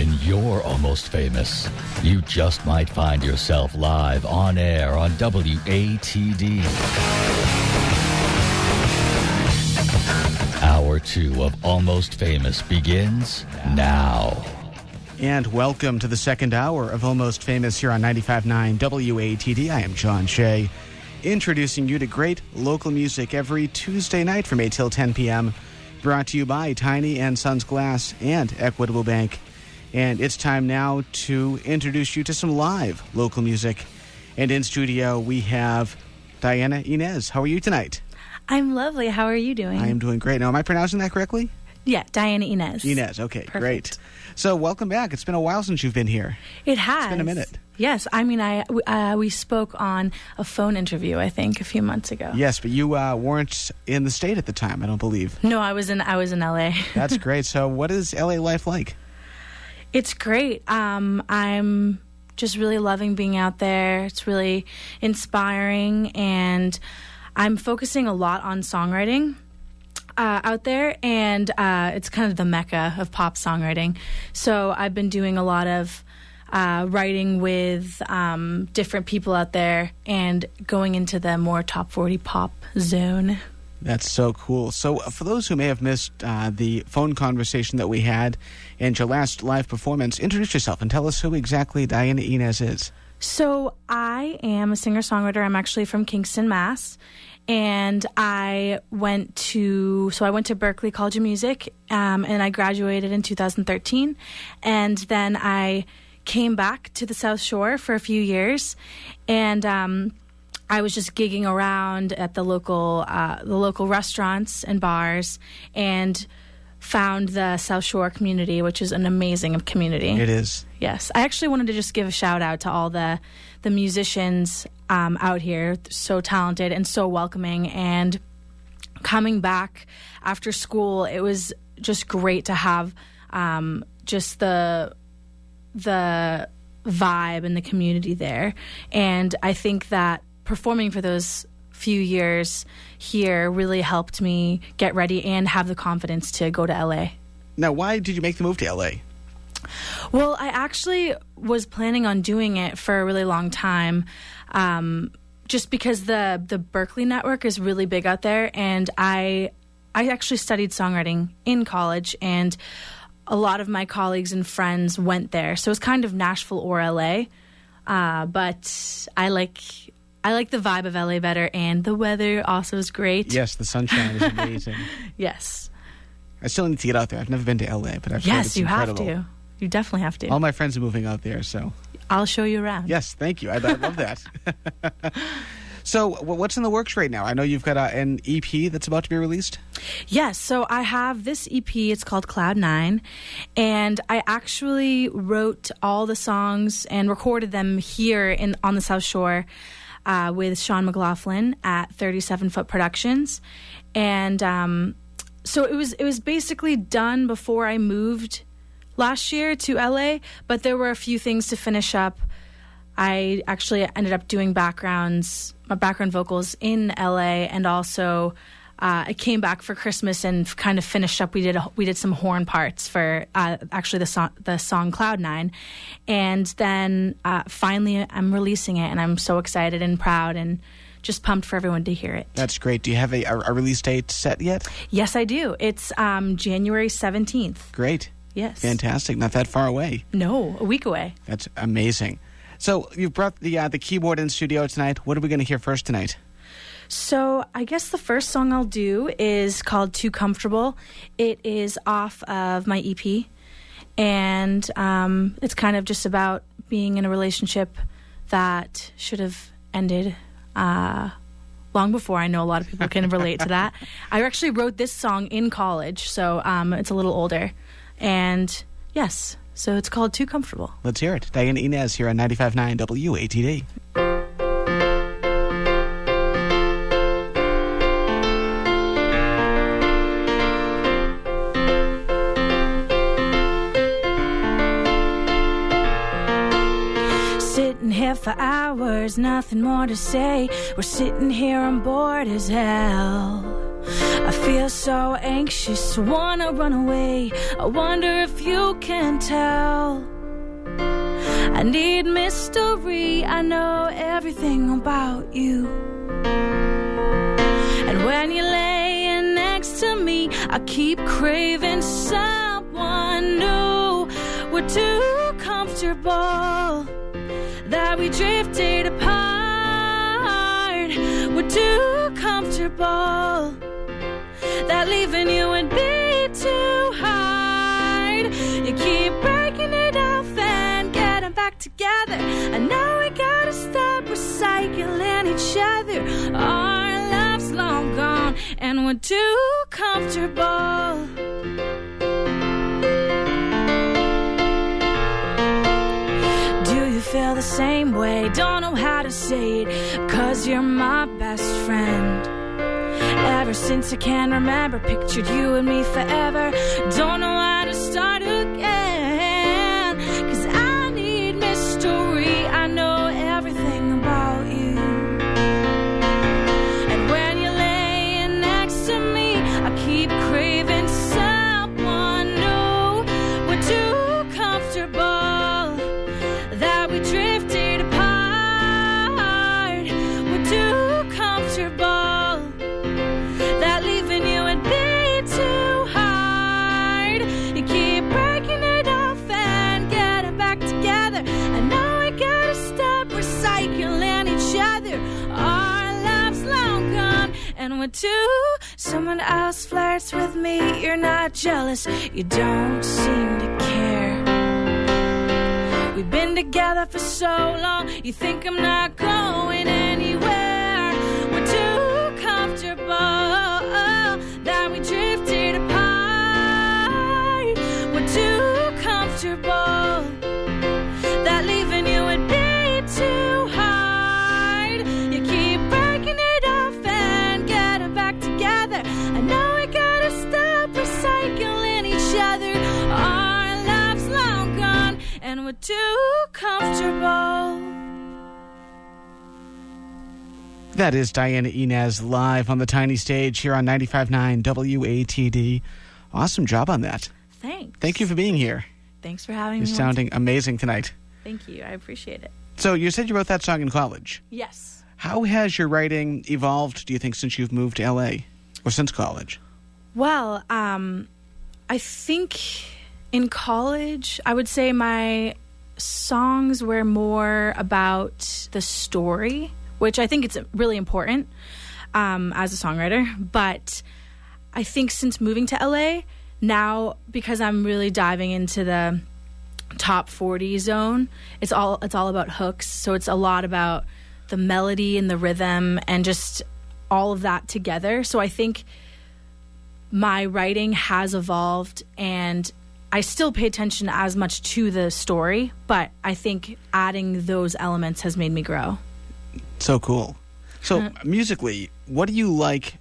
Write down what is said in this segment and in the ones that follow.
When you're almost famous, you just might find yourself live on air on WATD. Hour two of Almost Famous begins now. And welcome to the second hour of Almost Famous here on 95.9 WATD. I am John Shea, introducing you to great local music every Tuesday night from 8 till 10 p.m. Brought to you by Tiny and Sons Glass and Equitable Bank. And it's time now to introduce you to some live local music. And in studio, we have Diana Inez. How are you tonight? I'm lovely. How are you doing? I am doing great. Now, am I pronouncing that correctly? Yeah, Diana Inez. Inez, okay, Perfect. great. So, welcome back. It's been a while since you've been here. It has. been a minute. Yes, I mean, I we- uh, we spoke on a phone interview. I think a few months ago. Yes, but you uh, weren't in the state at the time, I don't believe. No, I was in I was in LA. That's great. So, what is LA life like? It's great. Um, I'm just really loving being out there. It's really inspiring, and I'm focusing a lot on songwriting uh, out there, and uh, it's kind of the mecca of pop songwriting. So I've been doing a lot of uh, writing with um, different people out there, and going into the more top 40 pop zone. That's so cool. So, uh, for those who may have missed uh, the phone conversation that we had and your last live performance, introduce yourself and tell us who exactly Diana Inez is. So I am a singer songwriter. I'm actually from Kingston, Mass. And I went to so I went to Berklee College of Music, um, and I graduated in 2013. And then I came back to the South Shore for a few years, and um, I was just gigging around at the local uh, the local restaurants and bars, and found the South Shore community, which is an amazing community. It is. Yes, I actually wanted to just give a shout out to all the the musicians um, out here, so talented and so welcoming. And coming back after school, it was just great to have um, just the the vibe and the community there. And I think that performing for those few years here really helped me get ready and have the confidence to go to LA. Now, why did you make the move to LA? Well, I actually was planning on doing it for a really long time, um, just because the the Berklee network is really big out there, and I I actually studied songwriting in college, and a lot of my colleagues and friends went there, so it's kind of Nashville or LA. Uh, but I like I like the vibe of LA better, and the weather also is great. Yes, the sunshine is amazing. Yes, I still need to get out there. I've never been to LA, but I've heard yes, you incredible. have to. You definitely have to. All my friends are moving out there, so I'll show you around. yes, thank you. I, I love that. so, what's in the works right now? I know you've got uh, an EP that's about to be released. Yes, so I have this EP. It's called Cloud Nine, and I actually wrote all the songs and recorded them here in on the South Shore uh, with Sean McLaughlin at Thirty Seven Foot Productions, and um, so it was it was basically done before I moved last year to LA, but there were a few things to finish up. I actually ended up doing backgrounds, my background vocals in LA, and also uh, I came back for Christmas and kind of finished up. We did a, we did some horn parts for uh, actually the song the song Cloud Nine, and then uh, finally I'm releasing it, and I'm so excited and proud and just pumped for everyone to hear it. That's great. Do you have a, a, release date set yet? Yes, I do. It's um, January seventeenth. Great. Yes. Fantastic. Not that far away. No, a week away. That's amazing. So, you've brought the uh, the keyboard in studio tonight. What are we going to hear first tonight? So I guess the first song I'll do is called "Too Comfortable." It is off of my EP, and um, it's kind of just about being in a relationship that should have ended uh, long before. I know a lot of people can relate to that. I actually wrote this song in college, so um, it's a little older, and yes, so it's called "Too Comfortable." Let's hear it. Diana Inez here on 95.9 WATD. Hours, nothing more to say. We're sitting here on board as hell. I feel so anxious, wanna run away. I wonder if you can tell. I need mystery, I know everything about you. And when you're laying next to me, I keep craving someone new. We're too comfortable that we drifted too comfortable that leaving you would be too hard. You keep breaking it off and getting back together. I know we gotta stop recycling each other. Our love's long gone and we're too comfortable. The same way? Don't know how to say it, cause you're my best friend. Ever since I can remember, pictured you and me forever. Don't know Someone else flirts with me. You're not jealous. You don't seem to care. We've been together for so long, you think I'm not going anywhere. We're too comfortable that we too comfortable. That is Diana Inez live on the tiny stage here on 95.9 WATD. Awesome job on that. Thanks. Thank you for being here. Thanks for having You're me. once- sounding amazing tonight. Thank you. I appreciate it. So, you said you wrote that song in college. Yes. How has your writing evolved, do you think, since you've moved to LA or since college? Well, um, I think in college, I would say my songs were more about the story, which I think it's really important um, as a songwriter. But I think since moving to LA, now because I'm really diving into the top 40 zone, it's all it's all about hooks. So it's a lot about the melody and the rhythm and just all of that together. So I think my writing has evolved and I still pay attention as much to the story, but I think adding those elements has made me grow. So cool. So, Uh-huh. musically, what do you like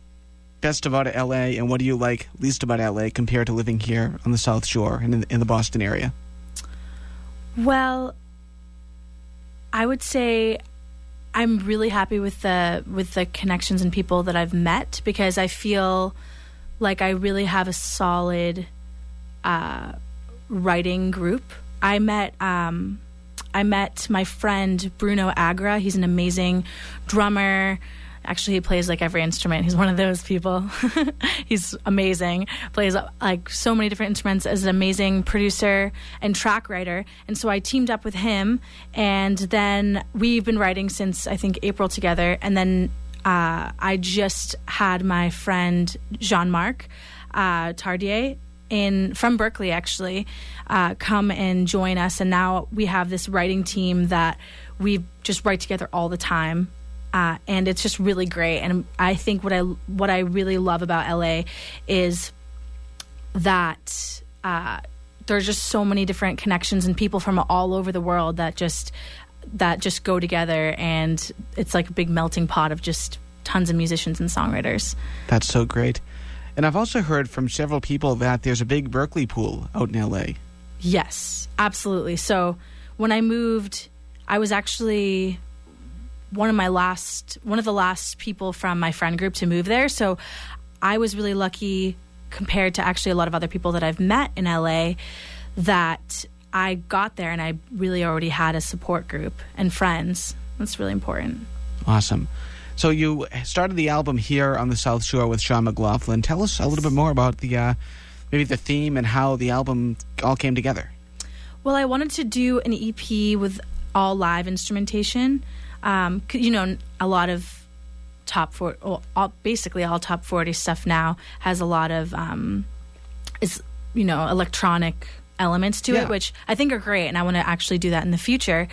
best about LA and what do you like least about LA compared to living here on the South Shore and in, in the Boston area? Well, I would say I'm really happy with the with the connections and people that I've met because I feel like I really have a solid uh, writing group. I met um, I met my friend Bruno Agra. He's an amazing drummer. Actually, he plays like every instrument. He's one of those people. He's amazing. Plays like so many different instruments. Is an amazing producer and track writer. And so I teamed up with him, and then we've been writing since I think April together. And then uh, I just had my friend Jean Marc uh, Tardier in from Berklee actually uh, come and join us, and now we have this writing team that we just write together all the time. Uh, and it's just really great, and I think what I what I really love about LA is that uh, there's just so many different connections and people from all over the world that just that just go together, and it's like a big melting pot of just tons of musicians and songwriters. That's so great. And I've also heard from several people that there's a big Berklee pool out in LA. Yes, absolutely. So when I moved, I was actually one of my last one of the last people from my friend group to move there. So I was really lucky compared to actually a lot of other people that I've met in LA that I got there and I really already had a support group and friends. That's really important. Awesome. So you started the album here on the South Shore with Sean McLaughlin. Tell us a little bit more about the uh, maybe the theme and how the album all came together. Well, I wanted to do an EP with all live instrumentation. Um, you know, a lot of top four, well, all, basically all top forty stuff now has a lot of um, is you know electronic elements to Yeah. it, which I think are great, and I want to actually do that in the future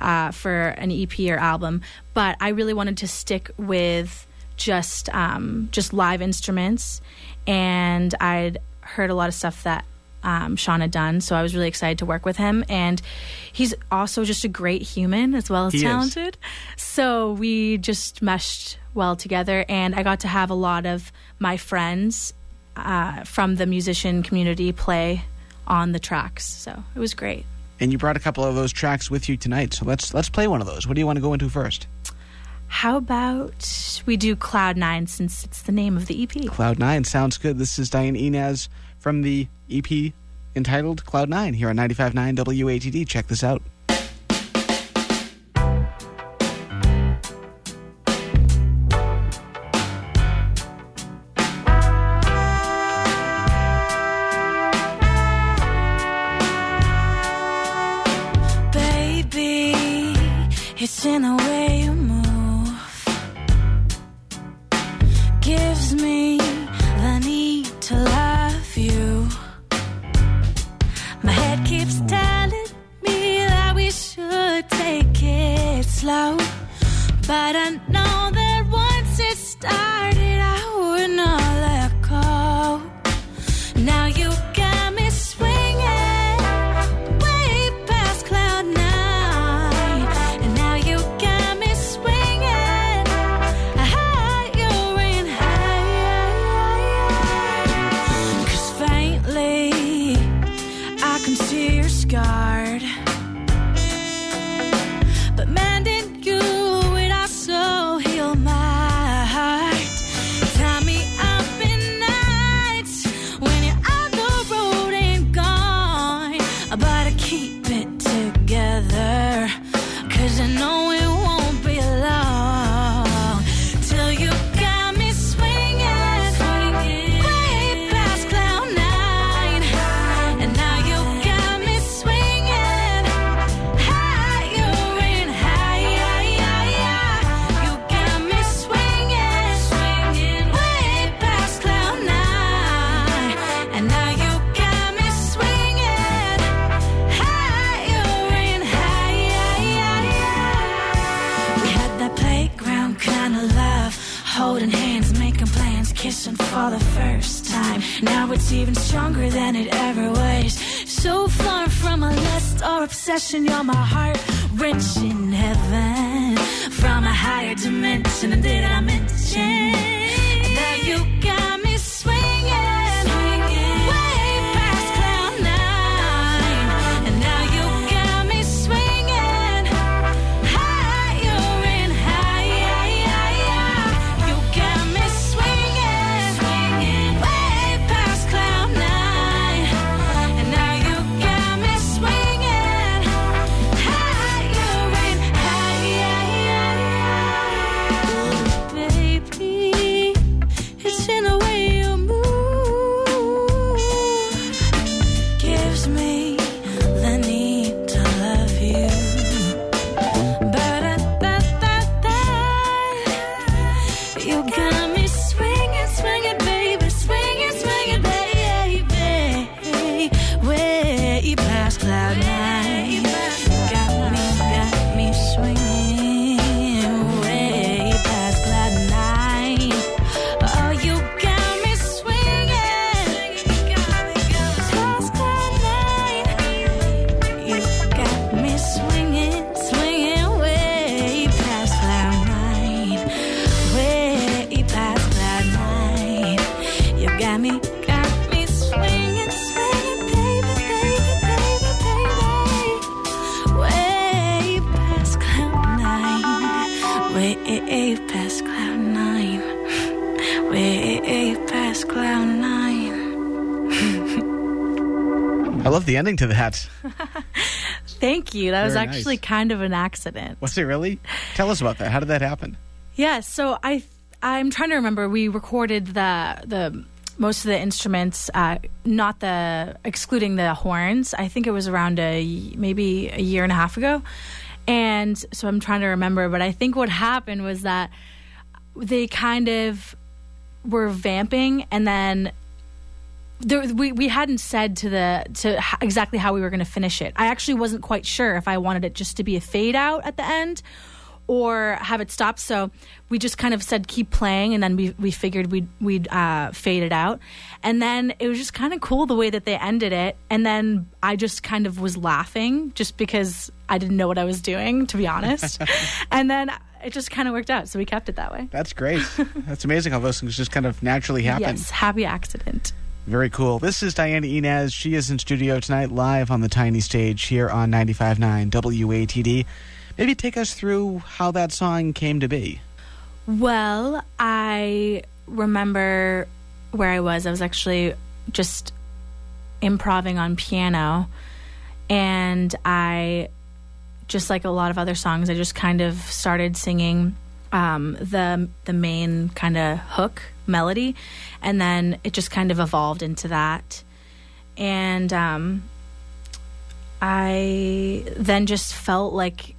uh, for an EP or album. But I really wanted to stick with just um, just live instruments, and I'd heard a lot of stuff that um, Sean had done, so I was really excited to work with him. And he's also just a great human as well as He is. talented. So we just meshed well together, and I got to have a lot of my friends uh, from the musician community play on the tracks. So it was great. And you brought a couple of those tracks with you tonight. So let's let's play one of those. What do you want to go into first? How about we do Cloud Nine since it's the name of the EP? Cloud Nine sounds good. This is Diane Inez from the EP entitled Cloud Nine here on 95.9 WATD. Check this out. I can obsession, you're my heart wrenching heaven from a higher dimension. And did I ending to that. Thank you. That was actually nice. kind of an accident. Was it really? Tell us about that. How did that happen? Yeah, so I I'm trying to remember. We recorded the the most of the instruments, uh, not the excluding the horns. I think it was around a maybe a year and a half ago, and so I'm trying to remember. But I think what happened was that they kind of were vamping, and then there, we we hadn't said to the to h- exactly how we were going to finish it. I actually wasn't quite sure if I wanted it just to be a fade out at the end or have it stop. So we just kind of said keep playing, and then we we figured we'd we'd uh, fade it out, and then it was just kind of cool the way that they ended it, and then I just kind of was laughing just because I didn't know what I was doing, to be honest, and then it just kind of worked out, so we kept it that way. That's great. That's amazing how those things just kind of naturally happen. Yes, happy accident. Very cool. This is Diana Inez. She is in studio tonight, live on the tiny stage here on 95.9 WATD. Maybe take us through how that song came to be. Well, I remember where I was. I was actually just improving on piano, and I, just like a lot of other songs, I just kind of started singing um, the the main kind of hook melody, and then it just kind of evolved into that, and um, I then just felt like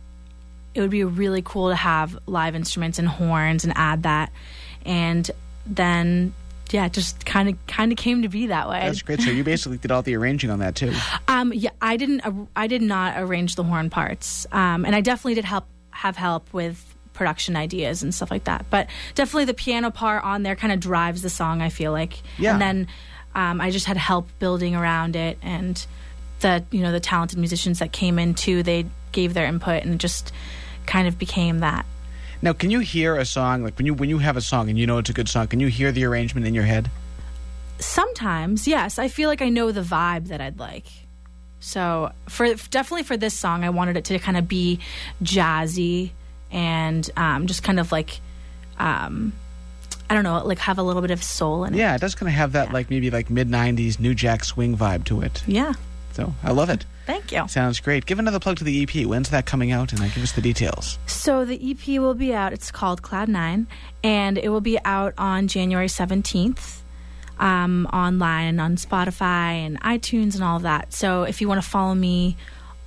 it would be really cool to have live instruments and horns and add that and then yeah it just kind of kind of came to be that way That's great. So you basically did all the arranging on that too. um yeah i didn't i did not arrange the horn parts um and i definitely did help have help with production ideas and stuff like that but definitely the piano part on there kind of drives the song i feel like Yeah. and then um, i just had help building around it and the you know the talented musicians that came in too they gave their input and it just kind of became that Now, can you hear a song like when you when you have a song and you know it's a good song? Can you hear the arrangement in your head? sometimes yes i feel like i know the vibe that i'd like so for definitely for this song i wanted it to kind of be jazzy and um, just kind of like um, i don't know like have a little bit of soul in it Yeah, it does kind of have that like maybe like mid '90s New Jack Swing vibe to it. yeah So I love it. thank you Sounds great. Give another plug to the EP. When's that coming out? And uh, give us the details. So the EP will be out. It's called Cloud Nine, and it will be out on January seventeenth, um, online on Spotify and iTunes and all of that. So if you want to follow me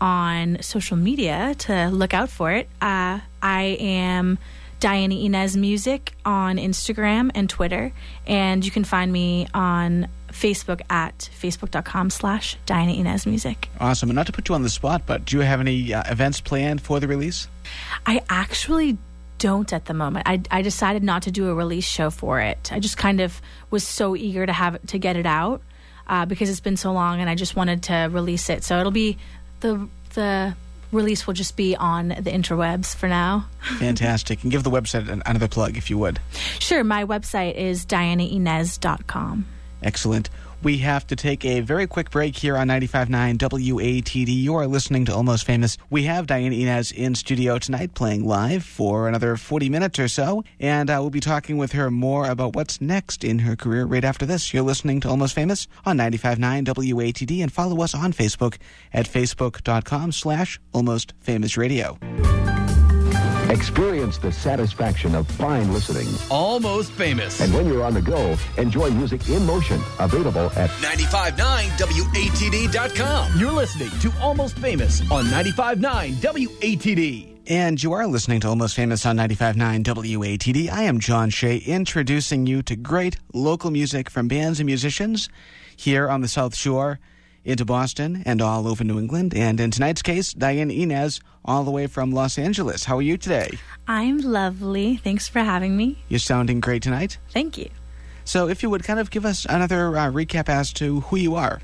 on social media to look out for it, uh, I am Diana Inez Music on Instagram and Twitter, and you can find me on Facebook at facebook.com slash Diana Inez Music. Awesome. And not to put you on the spot, but do you have any uh, events planned for the release? I actually don't at the moment. I, I decided not to do a release show for it. I just kind of was so eager to have to get it out uh, because it's been so long, and I just wanted to release it. So it'll be the the release will just be on the interwebs for now. Fantastic. and give the website an- another plug if you would. Sure, my website is dianainez.com. Excellent. We have to take a very quick break here on 95.9 WATD. You are listening to Almost Famous. We have Diane Inez in studio tonight playing live for another 40 minutes or so, and uh, we'll be talking with her more about what's next in her career right after this. You're listening to Almost Famous on 95.9 WATD, and follow us on Facebook at facebook.com slash Almost Famous Radio. Experience the satisfaction of fine listening. Almost famous. And when you're on the go, enjoy music in motion. Available at 959 WATD.com. You're listening to Almost Famous on 95.9 WATD. And you are listening to Almost Famous on 95.9 WATD. I am John Shea, introducing you to great local music from bands and musicians here on the South Shore, into Boston, and all over New England. And in tonight's case, Diane Inez, all the way from Los Angeles. How are you today? I'm lovely. Thanks for having me. You're sounding great tonight. Thank you. So, if you would kind of give us another uh, recap as to who you are.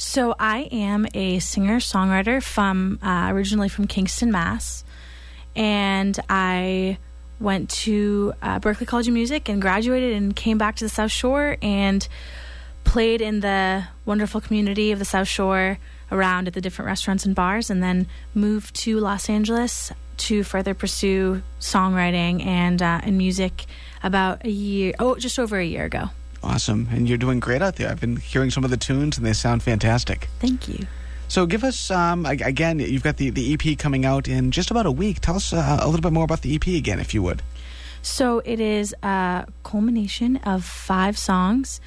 So I am a singer songwriter from uh, originally from Kingston, Mass, and I went to uh, Berklee College of Music and graduated and came back to the South Shore and played in the wonderful community of the South Shore around at the different restaurants and bars, and then moved to Los Angeles to further pursue songwriting and uh, and music about a year oh just over a year ago. Awesome. And you're doing great out there. I've been hearing some of the tunes and they sound fantastic. Thank you. So give us, um, again, you've got the, the EP coming out in just about a week. Tell us uh, a little bit more about the EP again, if you would. So it is a culmination of five songs,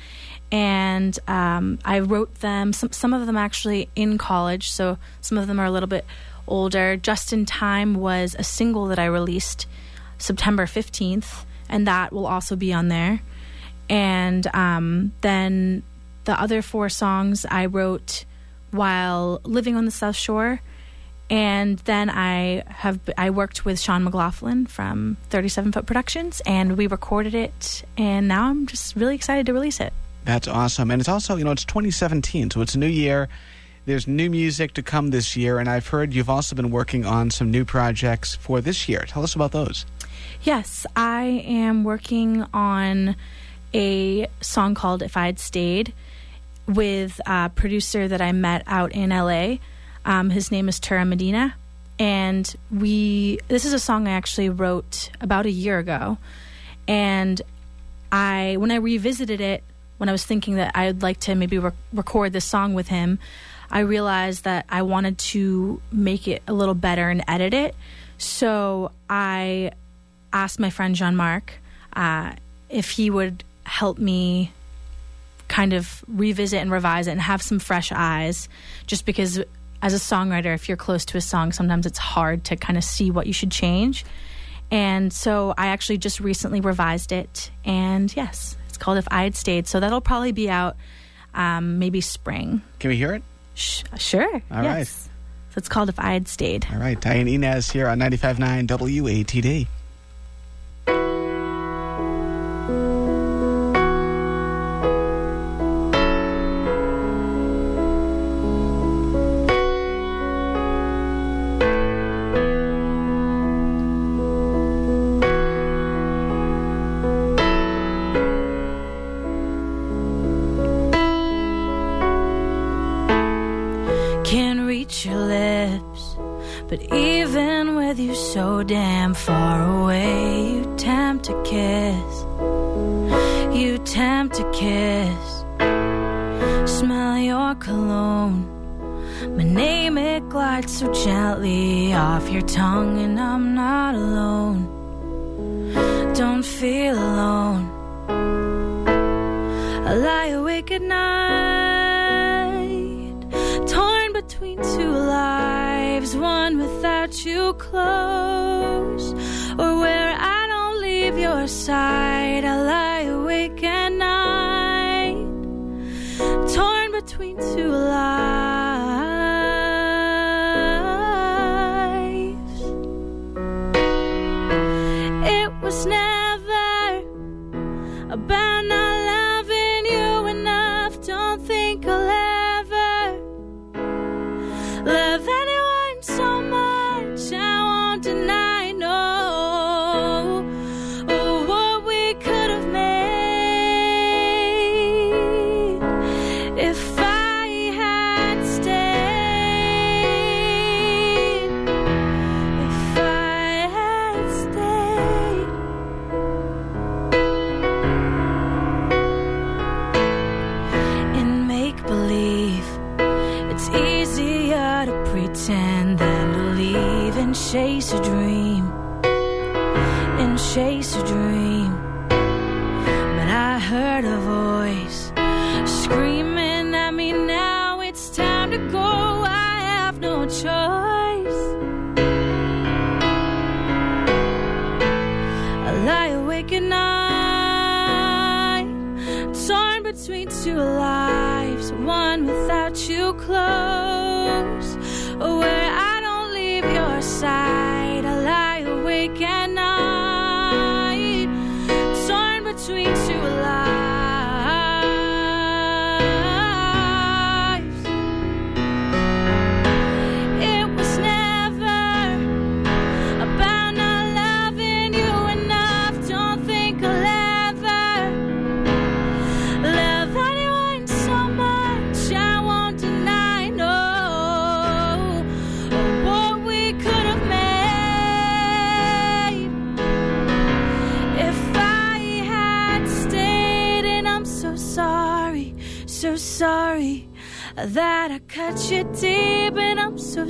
and um, I wrote them. Some some of them actually in college, so some of them are a little bit older. Just in Time was a single that I released September fifteenth, and that will also be on there. And um, then the other four songs I wrote while living on the South Shore and then I have I worked with Sean McLaughlin from 37 Foot Productions, and we recorded it. And now I'm just really excited to release it. That's awesome. And it's also, you know, it's 2017, so it's a new year. There's new music to come this year, and I've heard you've also been working on some new projects for this year. Tell us about those. Yes, I am working on a song called "If I'd Stayed" with a producer that I met out in LA. Um, his name is Tura Medina, and we. This is a song I actually wrote about a year ago, and I when I revisited it when I was thinking that I'd like to maybe rec- record this song with him, I realized that I wanted to make it a little better and edit it. So I asked my friend Jean Marc uh, if he would help me kind of revisit and revise it and have some fresh eyes just because as a songwriter if you're close to a song sometimes it's hard to kind of see what you should change and so i actually just recently revised it and yes called if i had stayed so that'll probably be out um, maybe spring Can we hear it? Sh- sure All yes. right. so it's called if i had stayed All right. Diane Inez here on 95.9 WATD. Between two lives, one without you close, or where I don't leave your side. I lie awake at night, torn between two lives.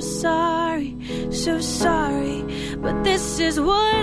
So sorry, so sorry. But this is what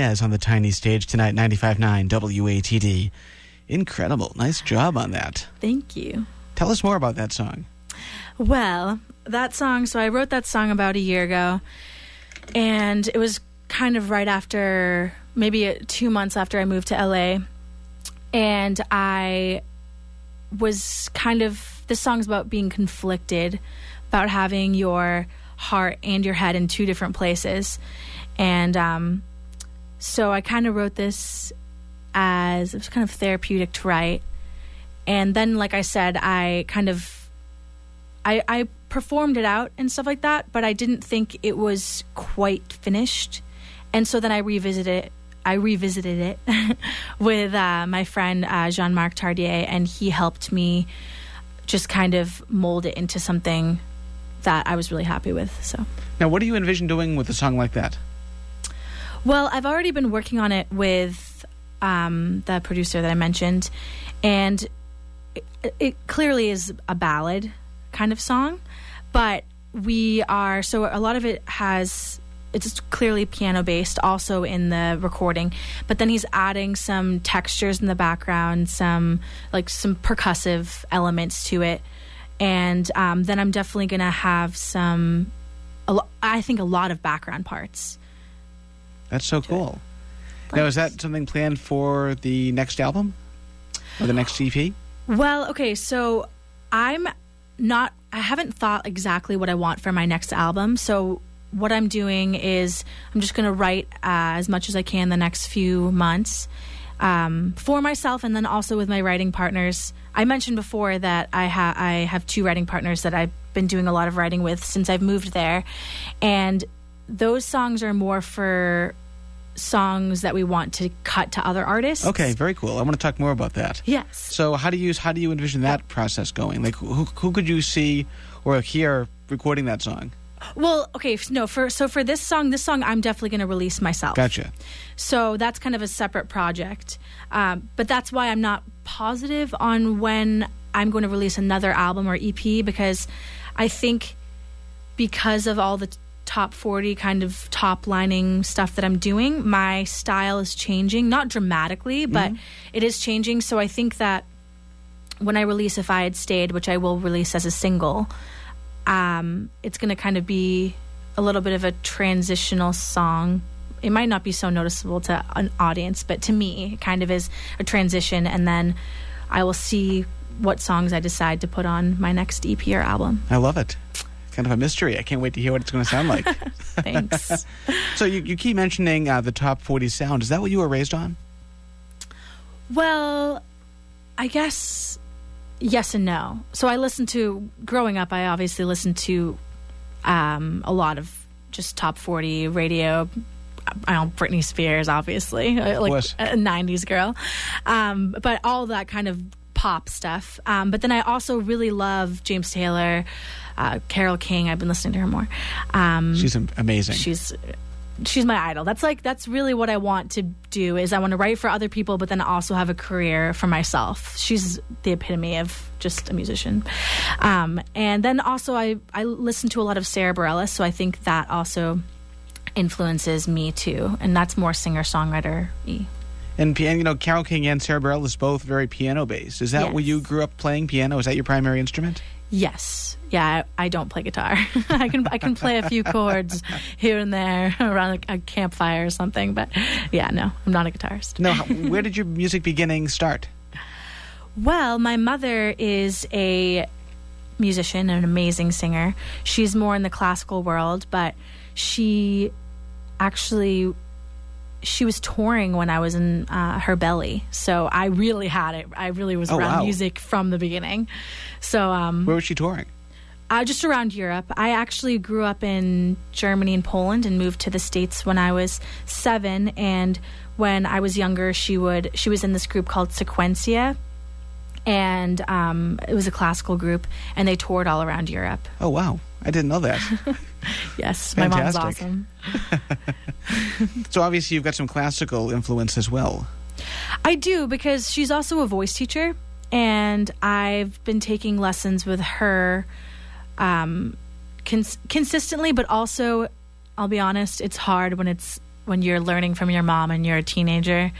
Inez on the tiny stage tonight, 95.9 WATD. Incredible. Nice job on that. Thank you. Tell us more about that song. Well, that song, so I wrote that song about a year ago, and it was kind of right after, maybe two months after I moved to LA. And I was kind of, this song's about being conflicted, about having your heart and your head in two different places. And um, so I kind of wrote this as, it was kind of therapeutic to write. And then, like I said, I kind of I, I performed it out and stuff like that, but I didn't think it was quite finished. And so then I revisited it. I revisited it with uh, my friend uh, Jean Marc Tardier, and he helped me just kind of mold it into something that I was really happy with. So, Now, what do you envision doing with a song like that? Well, I've already been working on it with um, the producer that I mentioned, and it, it clearly is a ballad kind of song, but we are so a lot of it has it's clearly piano based also in the recording but then he's adding some textures in the background some like some percussive elements to it and um, then i'm definitely gonna have some lo- i think a lot of background parts That's so cool. Now, is that something planned for the next album or the next EP? Well, okay, so I'm not I haven't thought exactly what I want for my next album. So what I'm doing is I'm just going to write uh, as much as I can the next few months um, for myself, and then also with my writing partners. I mentioned before that I ha- I have two writing partners that I've been doing a lot of writing with since I've moved there, and those songs are more for songs that we want to cut to other artists. Okay, very cool. I want to talk more about that. Yes. So, how do you how do you envision that process going? Like, who who could you see or hear recording that song? Well, okay, no, for so for this song, this song I'm definitely going to release myself. Gotcha. So that's kind of a separate project. Um, but that's why I'm not positive on when I'm going to release another album or EP because I think because of all the top 40 kind of top lining stuff that I'm doing, my style is changing, not dramatically, but it is changing. So I think that when I release If I Had Stayed, which I will release as a single, um, it's going to kind of be a little bit of a transitional song. It might not be so noticeable to an audience, but to me, it kind of is a transition. And then I will see what songs I decide to put on my next EP or album. I love it. Kind of a mystery. I can't wait to hear what it's going to sound like. Thanks. so, you, you keep mentioning uh, the top 40 sound. Is that what you were raised on? Well, I guess yes and no. So I listened to growing up. I obviously listened to um, a lot of just top forty radio. I don't Britney Spears, obviously, uh, like course. a '90s girl, um, but all that kind of pop stuff. Um, but then I also really love James Taylor, uh, Carole King. I've been listening to her more. Um, She's amazing. she's she's my idol. That's like that's really what I want to do is I want to write for other people but then also have a career for myself. She's the epitome of just a musician. Um, and then also I I listen to a lot of Sara Bareilles, so I think that also influences me too. And that's more singer-songwriter y. And piano, you know, Carole King and Sara Bareilles both very piano based. Is that Yes. where you grew up playing piano? Is that your primary instrument? Yes. Yeah, I, I don't play guitar. I can I can play a few chords here and there around a, a campfire or something, but yeah, no, I'm not a guitarist. No. where did your music beginning start? Well, my mother is a musician, an amazing singer. She's more in the classical world, but she actually she was touring when I was in uh, her belly, so I really had it. I really was Oh, around wow. music from the beginning. So um, Where was she touring? uh, just around Europe. I actually grew up in Germany and Poland and moved to the states when I was seven. And when I was younger, she would she was in this group called Sequentia, and um, it was a classical group, and they toured all around Europe. Oh wow, I didn't know that. Yes, my mom's Fantastic. awesome. so obviously you've got some classical influence as well. I do because she's also a voice teacher, and I've been taking lessons with her um, cons- consistently. But also, I'll be honest, it's hard when it's when you're learning from your mom and you're a teenager.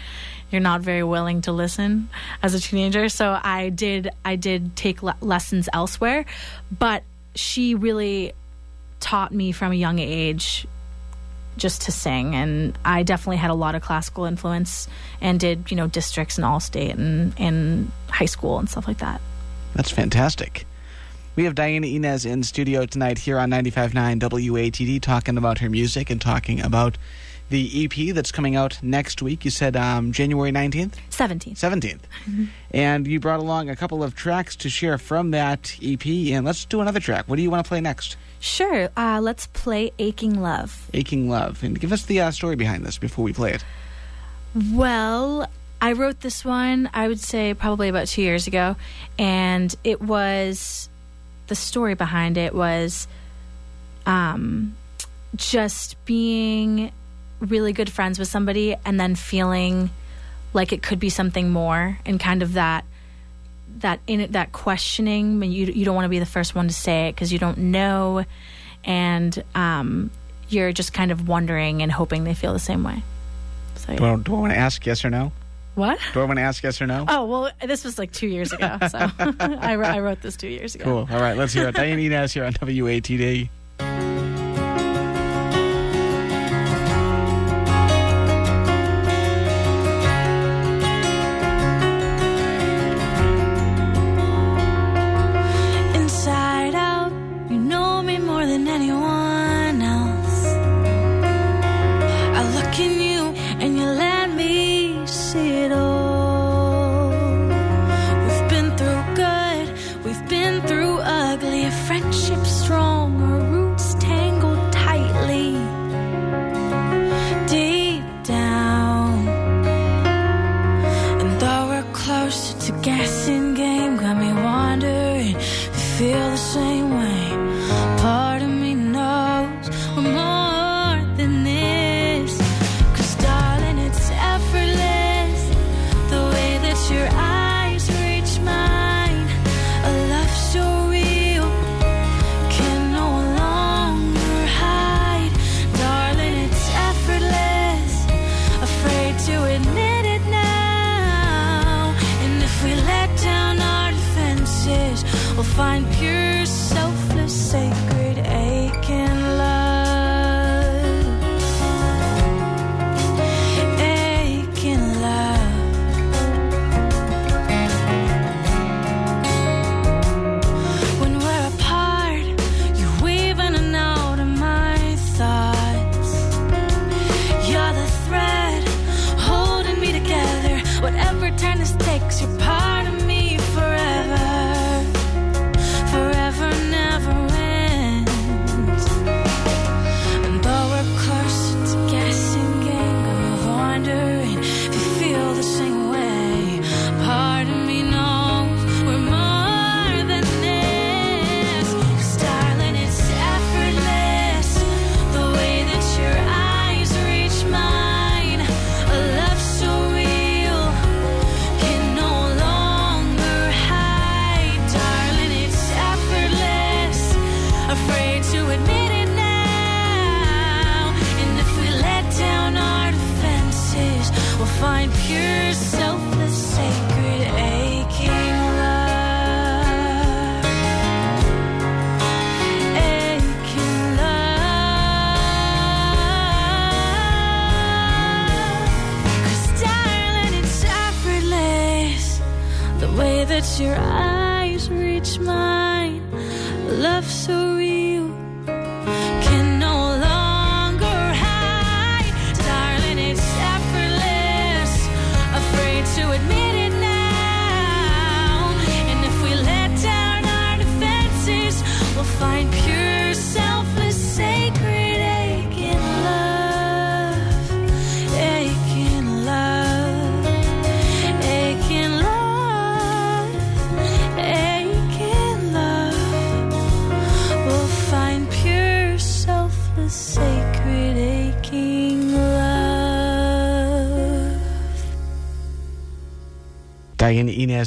You're not very willing to listen as a teenager. So I did I did take le- lessons elsewhere, but she really taught me from a young age just to sing and I definitely had a lot of classical influence and did, you know, districts and all state and in high school and stuff like that. That's fantastic. We have Diana Inez in studio tonight here on 95.9 WATD talking about her music and talking about the EP that's coming out next week. You said um, January 19th? 17. 17th. And you brought along a couple of tracks to share from that EP. And let's do another track. What do you want to play next? Sure. Uh, let's play Aching Love. Aching Love. And give us the uh, story behind this before we play it. Well, I wrote this one, I would say probably about two years ago. And it was the story behind it was um, just being really good friends with somebody and then feeling like it could be something more and kind of that that in it that questioning when you you don't want to be the first one to say it because you don't know and um, you're just kind of wondering and hoping they feel the same way so Do I, do I want to ask yes or no? what Do I want to ask yes or no? oh well this was like two years ago so I, I wrote this two years ago Cool. All right, let's hear it. Diana Inez here on WATD. To guessing game, got me wondering feel the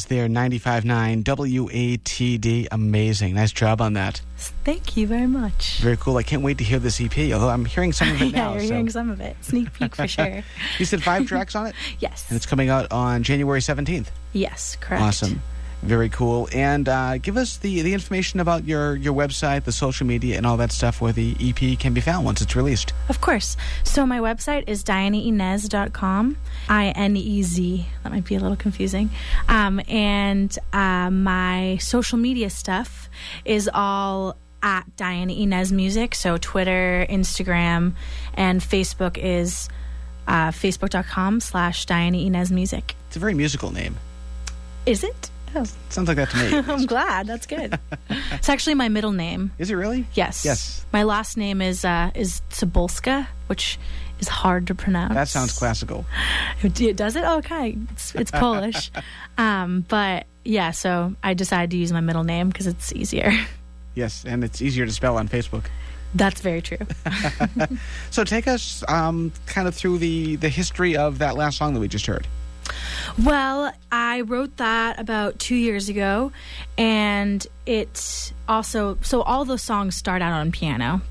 Inez there, 95.9 WATD. Amazing. Nice job on that. Thank you very much. Very cool. I can't wait to hear this EP, although I'm hearing some of it yeah, now. you're so- hearing some of it. Sneak peek for sure. You said five tracks on it? Yes. And it's coming out on January 17th. Yes, correct. Awesome. Very cool. And uh, give us the, the information about your, your website, the social media, and all that stuff where the EP can be found once it's released. Of course. So my website is dianainez.com. I N E Z. That might be a little confusing. Um, and uh, my social media stuff is all at Diana Inez Music. So Twitter, Instagram, and Facebook is uh, facebook.com slash Diana Inez Music. It's a very musical name. Is it? Oh, Sounds like that to me. I'm glad. That's good. it's actually my middle name. Is it really? Yes. Yes. My last name is uh, is Cebulska, which is hard to pronounce. That sounds classical. It does it? Okay, it's, it's Polish. um, but yeah, so I decided to use my middle name because it's easier. Yes, and it's easier to spell on Facebook. That's very true. So take us um, kind of through the, the history of that last song that we just heard. Well, I wrote that about two years ago, and it also so all those songs start out on piano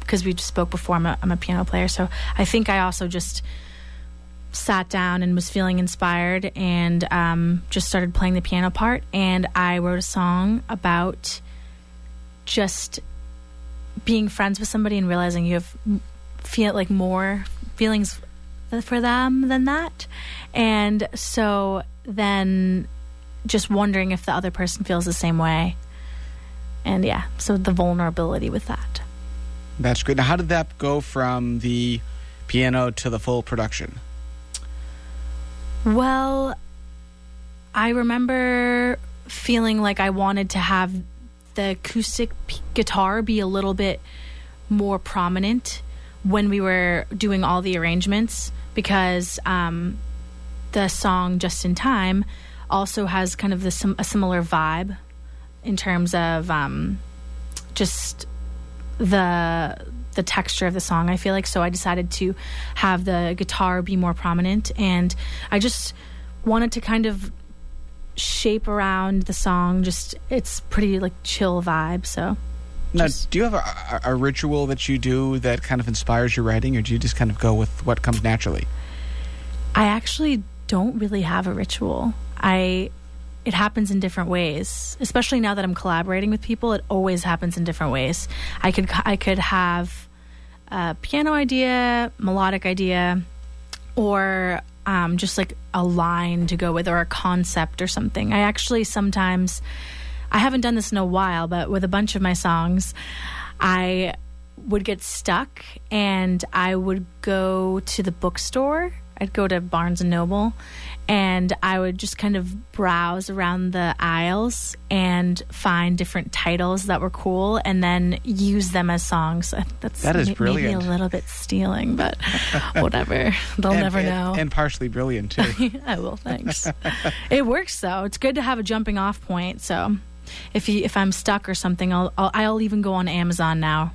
because we just spoke before. I'm a, I'm a piano player, so I think I also just sat down and was feeling inspired and um, just started playing the piano part. And I wrote a song about just being friends with somebody and realizing you have feel like more feelings for them than that. And so then just wondering if the other person feels the same way. And yeah, so the vulnerability with that. That's great. Now, how did that go from the piano to the full production? Well, I remember feeling like I wanted to have the acoustic p- guitar be a little bit more prominent when we were doing all the arrangements because um, the song "Just in Time" also has kind of the a similar vibe in terms of um, just the the texture of the song i feel like. So i decided to have the guitar be more prominent. And i just wanted to kind of shape around the song. Just it's pretty like chill vibe so. Now, do you have a, a, a ritual that you do that kind of inspires your writing, or do you just kind of go with what comes naturally? I actually don't really have a ritual. I it happens in different ways. Especially now that I'm collaborating with people, it always happens in different ways. I could I could have a piano idea, melodic idea, or um, just like a line to go with, or a concept or something. I actually sometimes I haven't done this in a while, but with a bunch of my songs, I would get stuck and I would go to the bookstore. I'd go to Barnes and Noble and I would just kind of browse around the aisles and find different titles that were cool and then use them as songs. That's That is may- brilliant. maybe a little bit stealing, but whatever. They'll and, never and- know. And partially brilliant, too. I will. Thanks. it works though. It's good to have a jumping off point. So if you if I'm stuck or something, I'll I'll, I'll even go on Amazon now,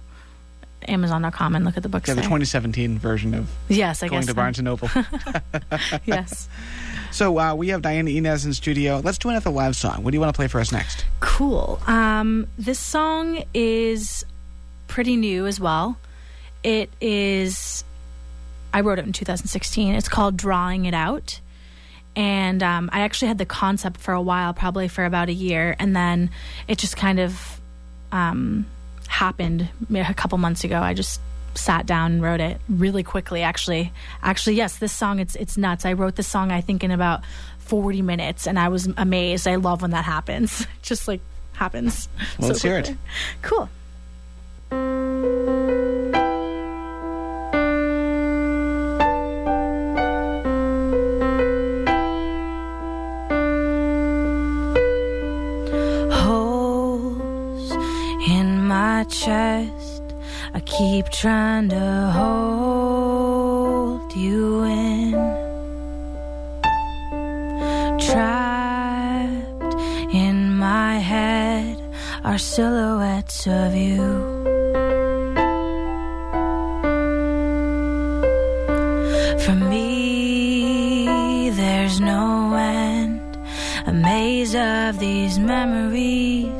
Amazon.com, and look at the books yeah, the there. 2017 version of yes, I going guess. to so. Barnes and Noble. yes. so uh, we have Diana Inez in studio. Let's do another live song. What do you want to play for us next? Cool. Um, this song is pretty new as well. It is. I wrote it in 2016. It's called "Drawing It Out." and um, I actually had the concept for a while, probably for about a year, and then it just kind of um, happened a couple months ago. I just sat down and wrote it really quickly. Actually, actually, yes, this song it's it's nuts. I wrote this song I think in about 40 minutes, and I was amazed. I love when that happens. Just like happens. Well, so let's hear it. Cool. Keep trying to hold you in. Trapped in my head are silhouettes of you. For me, there's no end. A maze of these memories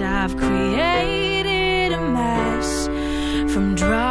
I've created a mess from drawing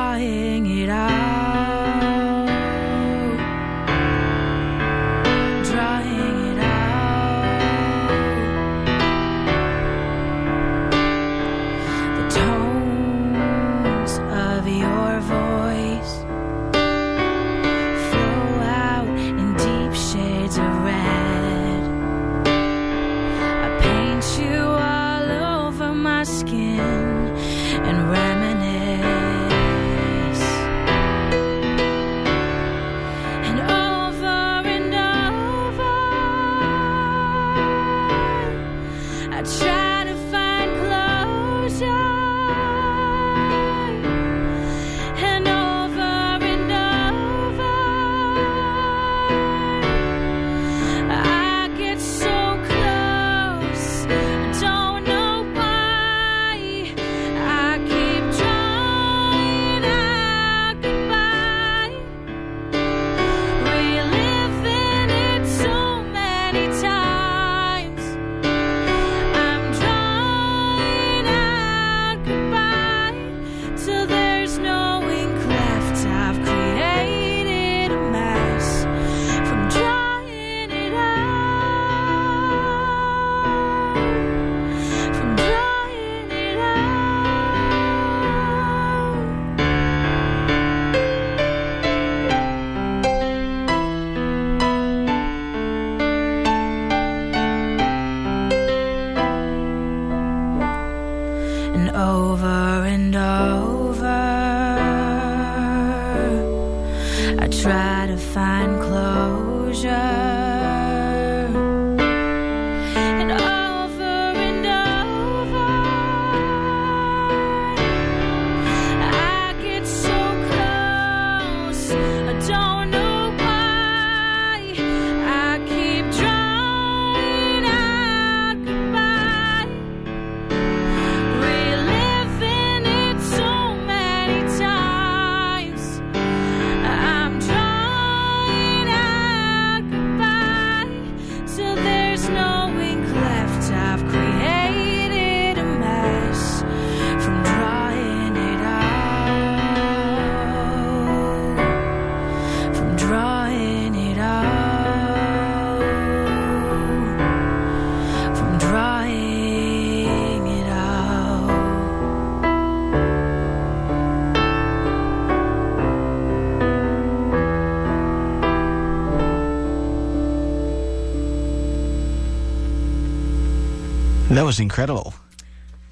was incredible.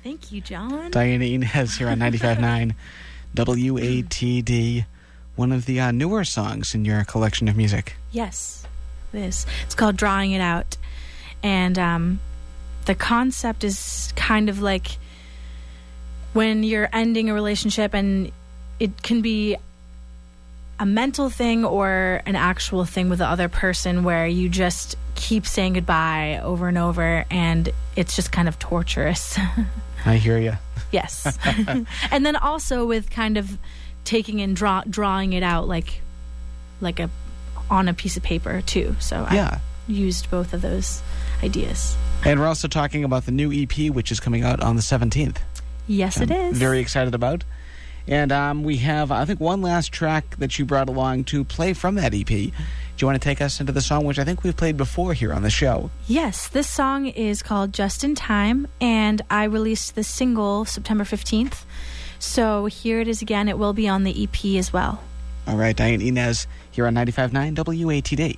Thank you, John. Diana Inez here on 95.9 WATD. One of the uh, newer songs in your collection of music. Yes, this. It's called Drawing It Out. And um, the concept is kind of like when you're ending a relationship and it can be a mental thing or an actual thing with the other person where you just keep saying goodbye over and over and it's just kind of torturous. I hear you. yes. and then also with kind of taking and draw, drawing it out like like a on a piece of paper too. So Yeah. I used both of those ideas. And we're also talking about the new EP, which is coming out on the 17th. Yes, it is. Very excited about. And um, we have, I think, one last track that you brought along to play from that EP. Do you want to take us into the song, which I think we've played before here on the show? Yes, this song is called Just in Time, and I released the single September 15th. So here it is again. It will be on the EP as well. All right, Diana Inez here on 95.9 WATD.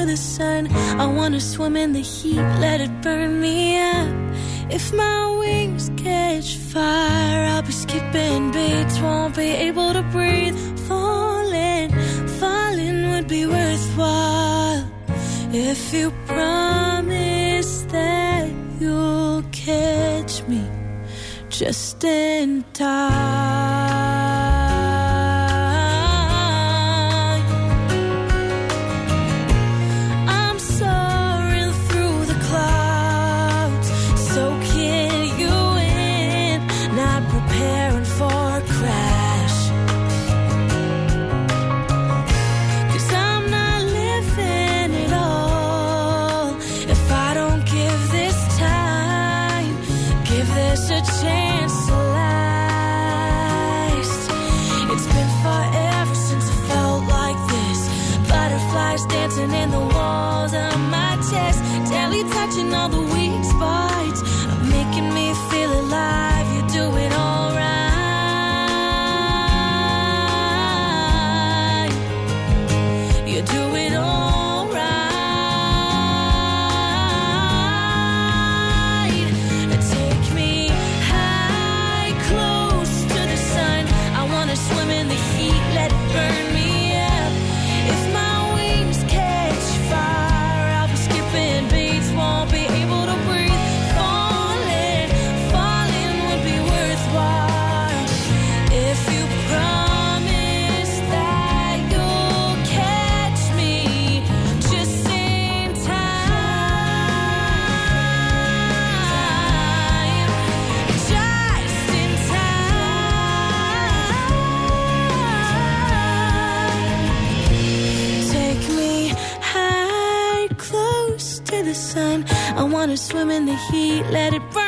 To the sun. I wanna swim in the heat, let it burn me up. If my wings catch fire, I'll be skipping beats, won't be able to breathe. Falling, falling would be worthwhile if you promise that you'll catch me just in time. Swim in the heat, let it burn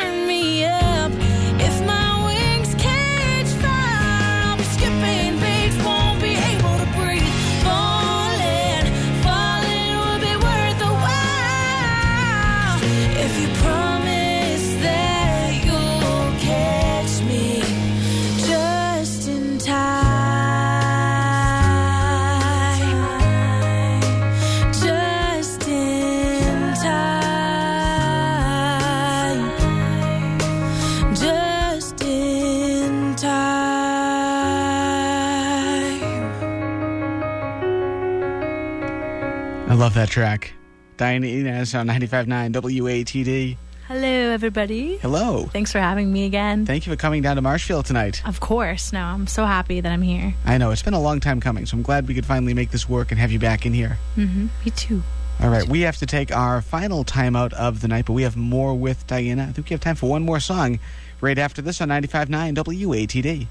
that track. Diana Inez on 95.9 WATD. Hello, everybody. Hello. Thanks for having me again. Thank you for coming down to Marshfield tonight. Of course. No, I'm so happy that I'm here. I know it's been a long time coming, so I'm glad we could finally make this work and have you back in here. hmm Me too. All right, we have to take our final timeout of the night, but we have more with Diana. I think we have time for one more song right after this on 95.9 WATD.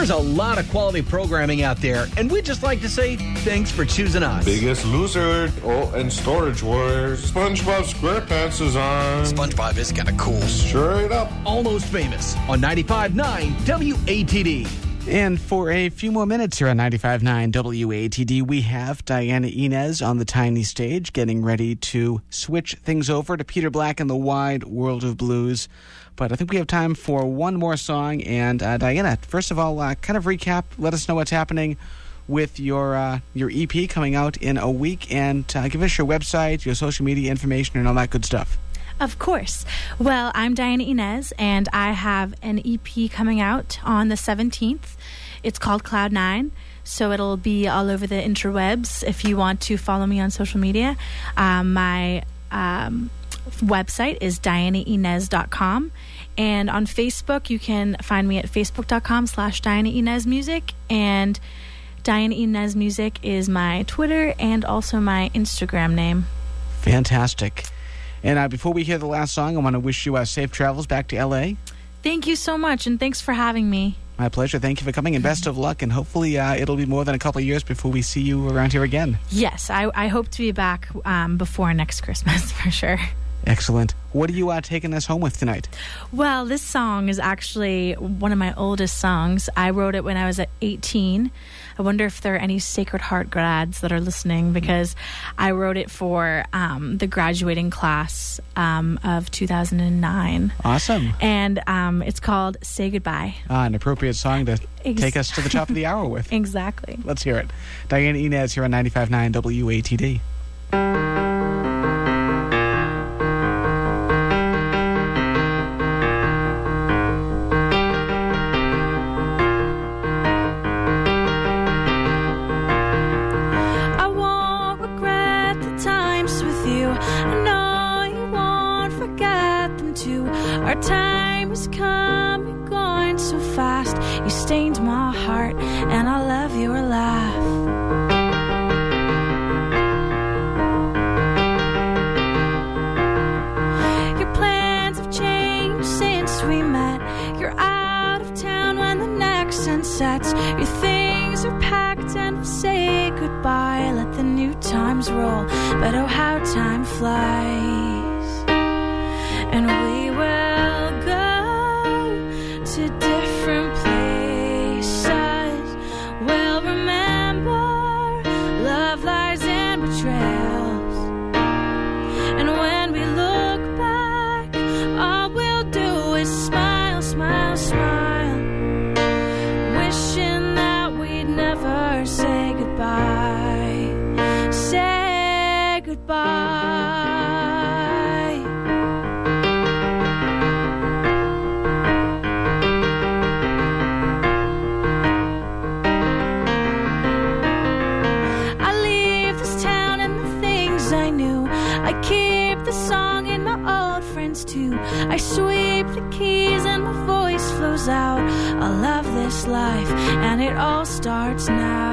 There's a lot of quality programming out there, and we'd just like to say thanks for choosing us. Biggest Loser. Oh, and Storage Wars. SpongeBob SquarePants is on. SpongeBob is kind of cool. Straight up. Almost Famous on 95.9 WATD. And for a few more minutes here on 95.9 WATD, we have Diana Inez on the tiny stage getting ready to switch things over to Peter Black and the Wide World of Blues. But I think we have time for one more song. And uh, Diana, first of all, uh, kind of recap, let us know what's happening with your uh, your EP coming out in a week, and uh, give us your website, your social media information, and all that good stuff. Of course. Well, I'm Diana Inez, and I have an EP coming out on the 17th. It's called Cloud Nine. So it'll be all over the interwebs if you want to follow me on social media. Um, my um, website is dianainez.com. And on Facebook, you can find me at facebook.com slash Diana Inez Music. And Diana Inez Music is my Twitter and also my Instagram name. Fantastic. And uh, before we hear the last song, I want to wish you uh, safe travels back to LA. Thank you so much, and thanks for having me. My pleasure. Thank you for coming, and best of luck. And hopefully, uh, it'll be more than a couple of years before we see you around here again. Yes, I, I hope to be back um, before next Christmas for sure. Excellent. What are you uh, taking us home with tonight? Well, this song is actually one of my oldest songs. I wrote it when I was at 18. I wonder if there are any Sacred Heart grads that are listening because I wrote it for um, the graduating class um, of 2009. Awesome. And um, it's called Say Goodbye. Ah, an appropriate song to Ex- take us to the top of the hour with. Exactly. Let's hear it. Diana Inez here on 95.9 WATD. Stained my heart, and I love your laugh. Your plans have changed since we met. You're out of town when the next sun sets. Your things are packed and we'll say goodbye. Let the new times roll, but oh, how time flies. Life and it all starts now.